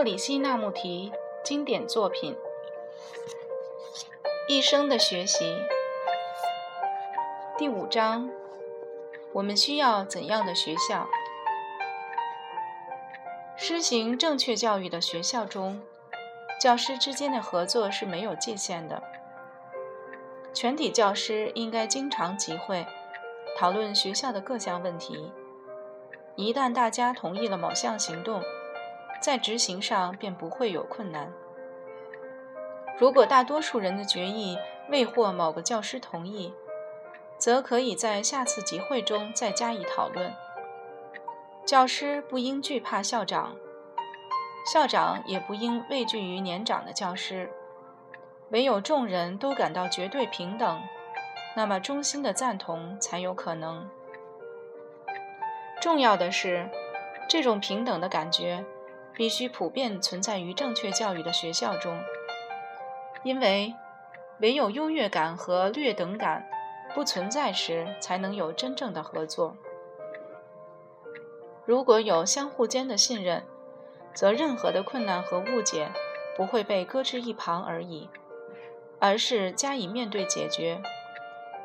克里希那穆提经典作品《一生的学习》第五章：我们需要怎样的学校？施行正确教育的学校中，教师之间的合作是没有界限的。全体教师应该经常集会，讨论学校的各项问题。一旦大家同意了某项行动，在执行上便不会有困难。如果大多数人的决议未获某个教师同意，则可以在下次集会中再加以讨论。教师不应惧怕校长，校长也不应畏惧于年长的教师。唯有众人都感到绝对平等，那么衷心的赞同才有可能。重要的是，这种平等的感觉必须普遍存在于正确教育的学校中，因为唯有优越感和劣等感不存在时，才能有真正的合作。如果有相互间的信任，则任何的困难和误解不会被搁置一旁而已。而是加以面对解决，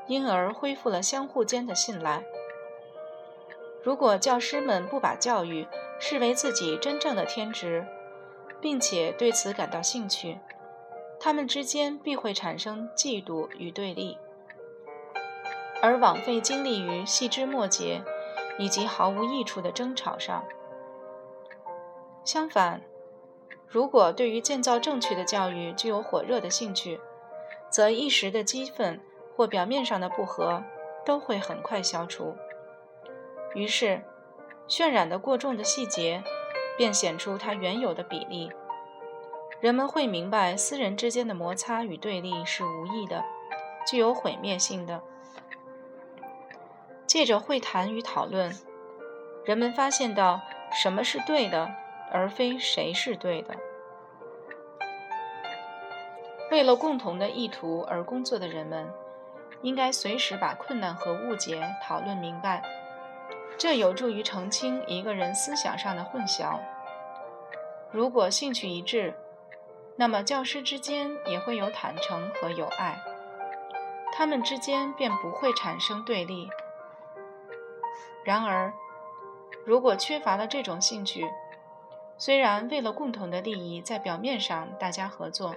因而恢复了相互间的信赖。如果教师们不把教育视为自己真正的天职，并且对此感到兴趣，他们之间必会产生嫉妒与对立，而枉费精力于细枝末节以及毫无益处的争吵上。相反，如果对于建造正确的教育具有火热的兴趣，则一时的激愤或表面上的不和都会很快消除，于是渲染的过重的细节便显出它原有的比例。人们会明白，私人之间的摩擦与对立是无意的，具有毁灭性的。借着会谈与讨论，人们发现到什么是对的，而非谁是对的。为了共同的意图而工作的人们，应该随时把困难和误解讨论明白，这有助于澄清一个人思想上的混淆。如果兴趣一致，那么教师之间也会有坦诚和友爱，他们之间便不会产生对立。然而，如果缺乏了这种兴趣，虽然为了共同的利益在表面上大家合作，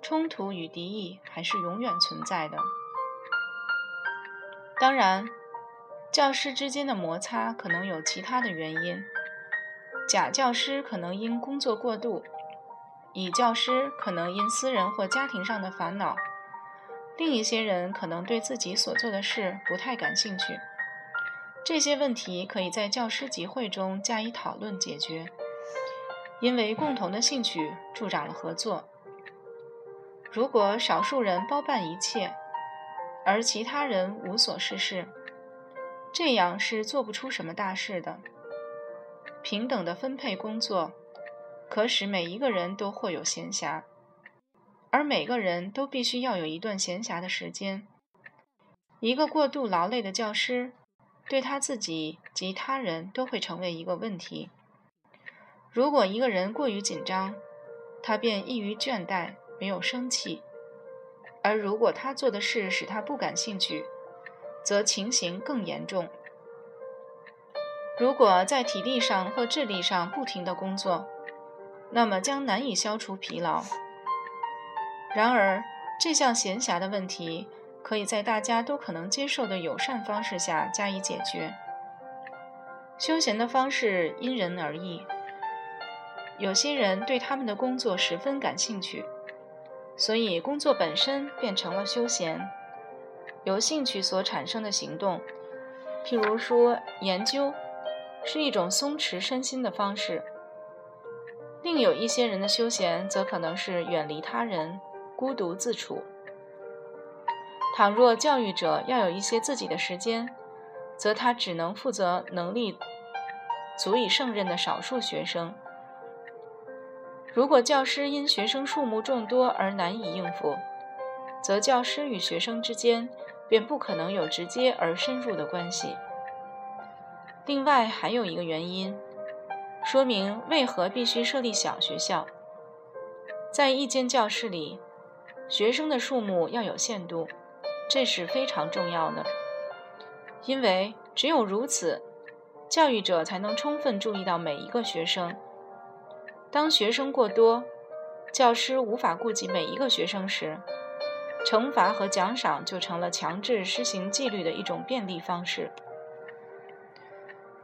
冲突与敌意还是永远存在的。当然，教师之间的摩擦可能有其他的原因。甲教师可能因工作过度，乙教师可能因私人或家庭上的烦恼，另一些人可能对自己所做的事不太感兴趣。这些问题可以在教师集会中加以讨论解决，因为共同的兴趣助长了合作。如果少数人包办一切，而其他人无所事事，这样是做不出什么大事的。平等的分配工作，可使每一个人都获有闲暇，而每个人都必须要有一段闲暇的时间。一个过度劳累的教师，对他自己及他人都会成为一个问题。如果一个人过于紧张，他便易于倦怠。没有生气，而如果他做的事使他不感兴趣，则情形更严重。如果在体力上或智力上不停的工作，那么将难以消除疲劳。然而，这项闲暇的问题可以在大家都可能接受的友善方式下加以解决。休闲的方式因人而异，有些人对他们的工作十分感兴趣。所以，工作本身变成了休闲、由兴趣所产生的行动。譬如说，研究是一种松弛身心的方式。另有一些人的休闲，则可能是远离他人、孤独自处。倘若教育者要有一些自己的时间，则他只能负责能力足以胜任的少数学生。如果教师因学生数目众多而难以应付，则教师与学生之间便不可能有直接而深入的关系。另外还有一个原因，说明为何必须设立小学校。在一间教室里，学生的数目要有限度，这是非常重要的，因为只有如此，教育者才能充分注意到每一个学生。当学生过多，教师无法顾及每一个学生时，惩罚和奖赏就成了强制施行纪律的一种便利方式。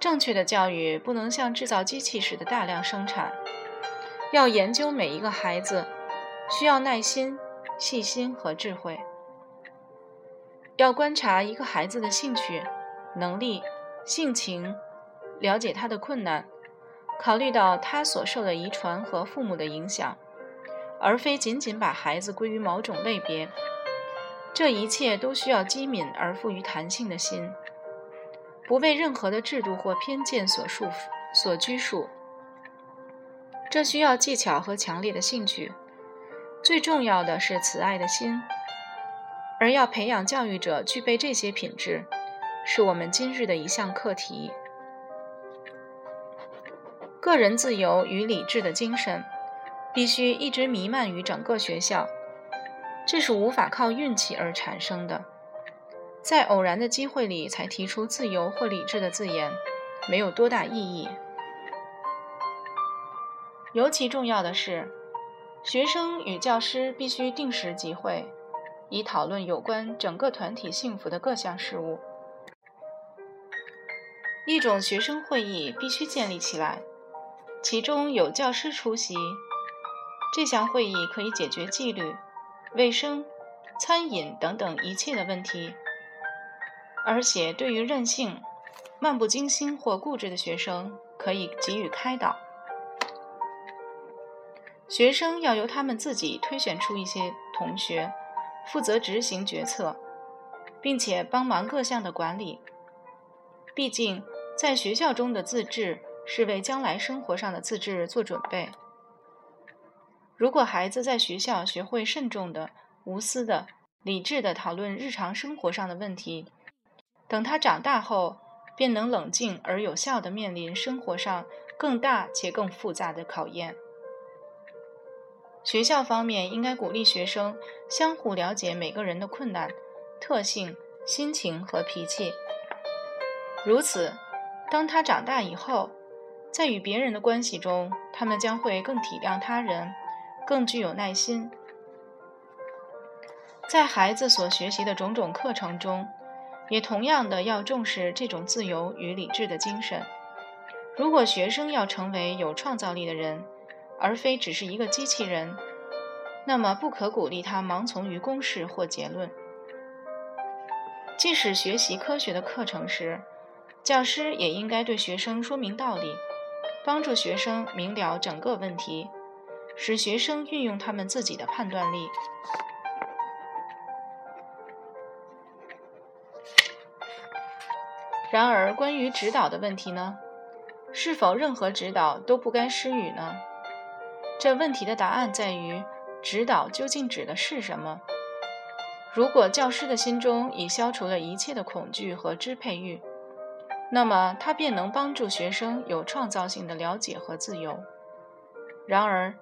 正确的教育不能像制造机器似的大量生产，要研究每一个孩子，需要耐心、细心和智慧。要观察一个孩子的兴趣、能力、性情，了解他的困难。考虑到他所受的遗传和父母的影响，而非仅仅把孩子归于某种类别。这一切都需要机敏而富于弹性的心，不被任何的制度或偏见所束缚、所拘束。这需要技巧和强烈的兴趣，最重要的是慈爱的心。而要培养教育者具备这些品质，是我们今日的一项课题。个人自由与理智的精神，必须一直弥漫于整个学校。这是无法靠运气而产生的，在偶然的机会里才提出自由或理智的字眼，没有多大意义。尤其重要的是，学生与教师必须定时集会，以讨论有关整个团体幸福的各项事务。一种学生会议必须建立起来。其中有教师出席，这项会议可以解决纪律、卫生、餐饮等等一切的问题。而且对于任性、漫不经心或固执的学生，可以给予开导。学生要由他们自己推选出一些同学，负责执行决策，并且帮忙各项的管理。毕竟，在学校中的自治。是为将来生活上的自治做准备。如果孩子在学校学会慎重的、无私的、理智的讨论日常生活上的问题，等他长大后，便能冷静而有效地面临生活上更大且更复杂的考验。学校方面应该鼓励学生相互了解每个人的困难、特性、心情和脾气。如此，当他长大以后，在与别人的关系中，他们将会更体谅他人，更具有耐心。在孩子所学习的种种课程中，也同样的要重视这种自由与理智的精神。如果学生要成为有创造力的人，而非只是一个机器人，那么不可鼓励他盲从于公式或结论。即使学习科学的课程时，教师也应该对学生说明道理。帮助学生明了整个问题，使学生运用他们自己的判断力。然而，关于指导的问题呢？是否任何指导都不该施予呢？这问题的答案在于：指导究竟指的是什么？如果教师的心中已消除了一切的恐惧和支配欲。那么他便能帮助学生有创造性的了解和自由。然而，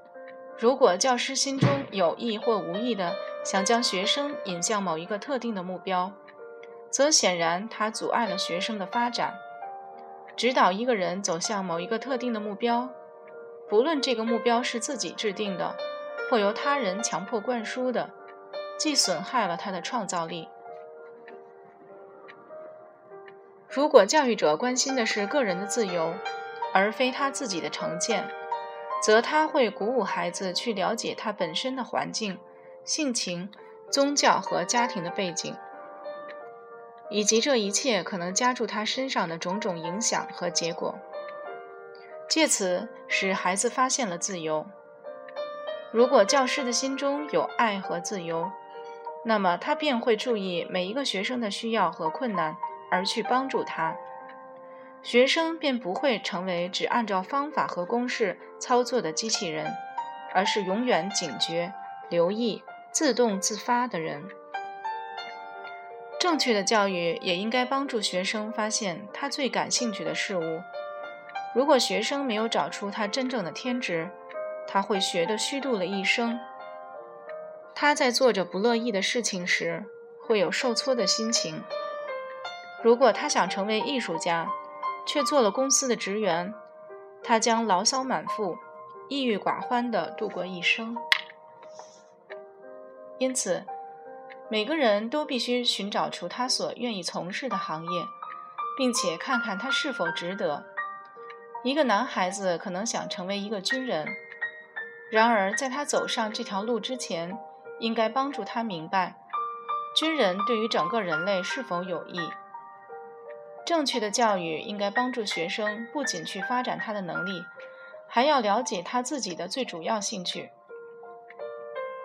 如果教师心中有意或无意的想将学生引向某一个特定的目标，则显然他阻碍了学生的发展。指导一个人走向某一个特定的目标，不论这个目标是自己制定的，或由他人强迫灌输的，既损害了他的创造力。如果教育者关心的是个人的自由，而非他自己的成见，则他会鼓舞孩子去了解他本身的环境、性情、宗教和家庭的背景，以及这一切可能加注他身上的种种影响和结果，借此使孩子发现了自由。如果教师的心中有爱和自由，那么他便会注意每一个学生的需要和困难。而去帮助他，学生便不会成为只按照方法和公式操作的机器人，而是永远警觉、留意、自动自发的人。正确的教育也应该帮助学生发现他最感兴趣的事物，如果学生没有找出他真正的天职，他会学得虚度了一生。他在做着不乐意的事情时，会有受挫的心情。如果他想成为艺术家，却做了公司的职员，他将牢骚满腹、抑郁寡欢地度过一生。因此，每个人都必须寻找出他所愿意从事的行业，并且看看他是否值得。一个男孩子可能想成为一个军人，然而在他走上这条路之前，应该帮助他明白，军人对于整个人类是否有益。正确的教育应该帮助学生不仅去发展他的能力，还要了解他自己的最主要兴趣。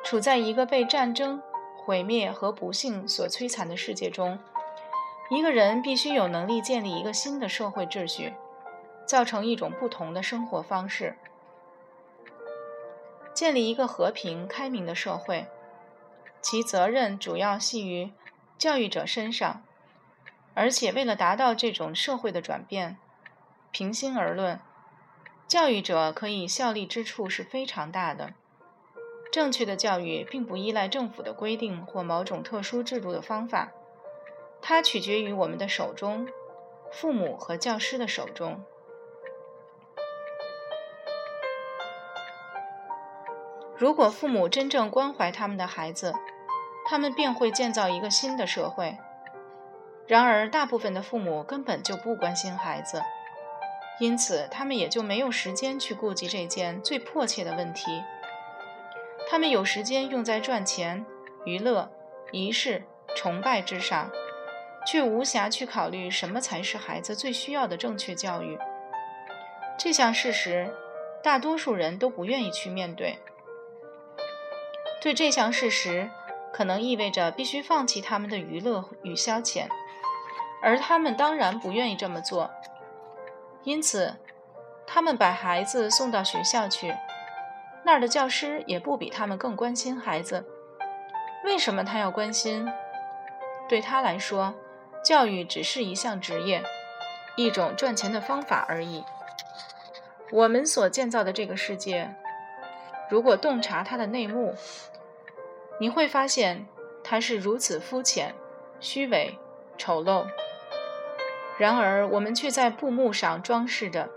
处在一个被战争、毁灭和不幸所摧残的世界中，一个人必须有能力建立一个新的社会秩序，造成一种不同的生活方式，建立一个和平、开明的社会。其责任主要系于教育者身上。而且，为了达到这种社会的转变，平心而论，教育者可以效力之处是非常大的。正确的教育并不依赖政府的规定或某种特殊制度的方法，它取决于我们的手中，父母和教师的手中。如果父母真正关怀他们的孩子，他们便会建造一个新的社会。然而，大部分的父母根本就不关心孩子，因此他们也就没有时间去顾及这件最迫切的问题。他们有时间用在赚钱、娱乐、仪式、崇拜之上，却无暇去考虑什么才是孩子最需要的正确教育。这项事实，大多数人都不愿意去面对。对这项事实，可能意味着必须放弃他们的娱乐与消遣。而他们当然不愿意这么做，因此，他们把孩子送到学校去，那儿的教师也不比他们更关心孩子。为什么他要关心？对他来说，教育只是一项职业，一种赚钱的方法而已。我们所建造的这个世界，如果洞察它的内幕，你会发现它是如此肤浅、虚伪、丑陋。然而，我们却在布幕上装饰着，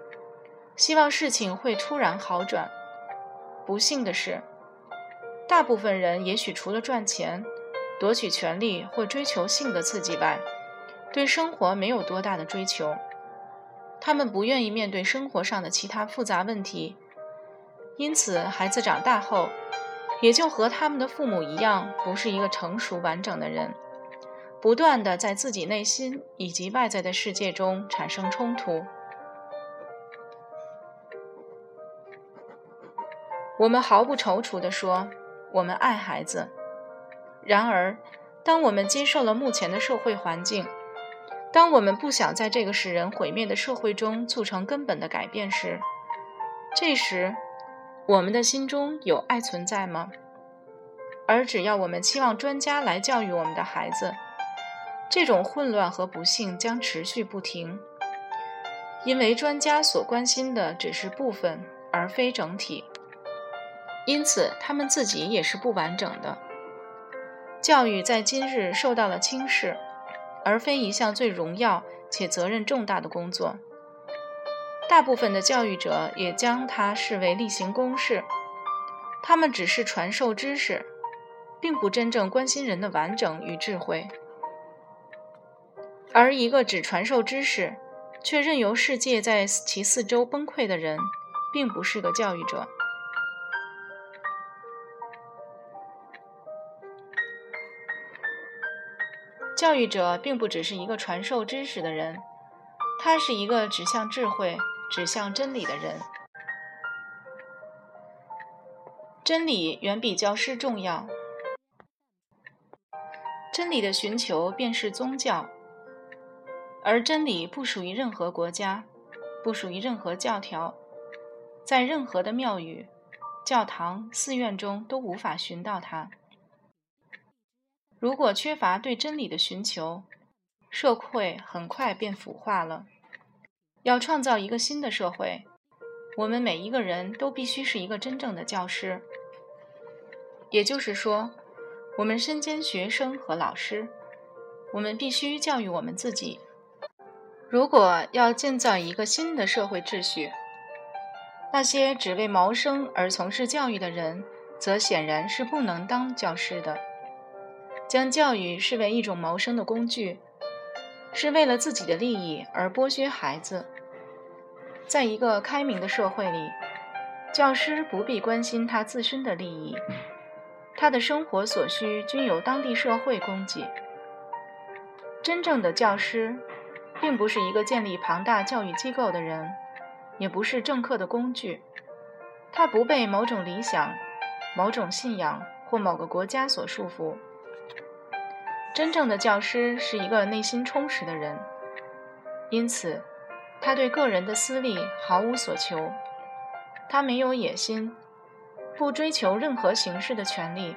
希望事情会突然好转。不幸的是，大部分人也许除了赚钱、夺取权力或追求性的刺激外，对生活没有多大的追求。他们不愿意面对生活上的其他复杂问题，因此，孩子长大后，也就和他们的父母一样，不是一个成熟完整的人。不断的在自己内心以及外在的世界中产生冲突。我们毫不踌躇地说，我们爱孩子。然而，当我们接受了目前的社会环境，当我们不想在这个使人毁灭的社会中促成根本的改变时，这时，我们的心中有爱存在吗？而只要我们期望专家来教育我们的孩子。这种混乱和不幸将持续不停，因为专家所关心的只是部分，而非整体。因此，他们自己也是不完整的。教育在今日受到了轻视，而非一项最荣耀且责任重大的工作。大部分的教育者也将它视为例行公事，他们只是传授知识，并不真正关心人的完整与智慧。而一个只传授知识，却任由世界在其四周崩溃的人，并不是个教育者。教育者并不只是一个传授知识的人，他是一个指向智慧、指向真理的人。真理远比教师重要。真理的寻求便是宗教。而真理不属于任何国家，不属于任何教条，在任何的庙宇、教堂、寺院中都无法寻到它。如果缺乏对真理的寻求，社会很快便腐化了。要创造一个新的社会，我们每一个人都必须是一个真正的教师。也就是说，我们身兼学生和老师，我们必须教育我们自己。如果要建造一个新的社会秩序，那些只为谋生而从事教育的人，则显然是不能当教师的。将教育视为一种谋生的工具，是为了自己的利益而剥削孩子。在一个开明的社会里，教师不必关心他自身的利益，他的生活所需均由当地社会供给。真正的教师。并不是一个建立庞大教育机构的人，也不是政客的工具。他不被某种理想、某种信仰或某个国家所束缚。真正的教师是一个内心充实的人，因此他对个人的私利毫无所求。他没有野心，不追求任何形式的权利。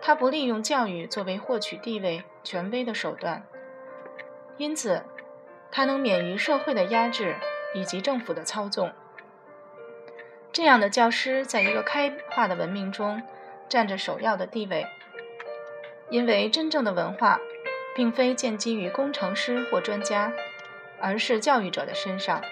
他不利用教育作为获取地位、权威的手段。因此。他能免于社会的压制以及政府的操纵。这样的教师在一个开化的文明中占着首要的地位，因为真正的文化并非建基于工程师或专家，而是教育者的身上。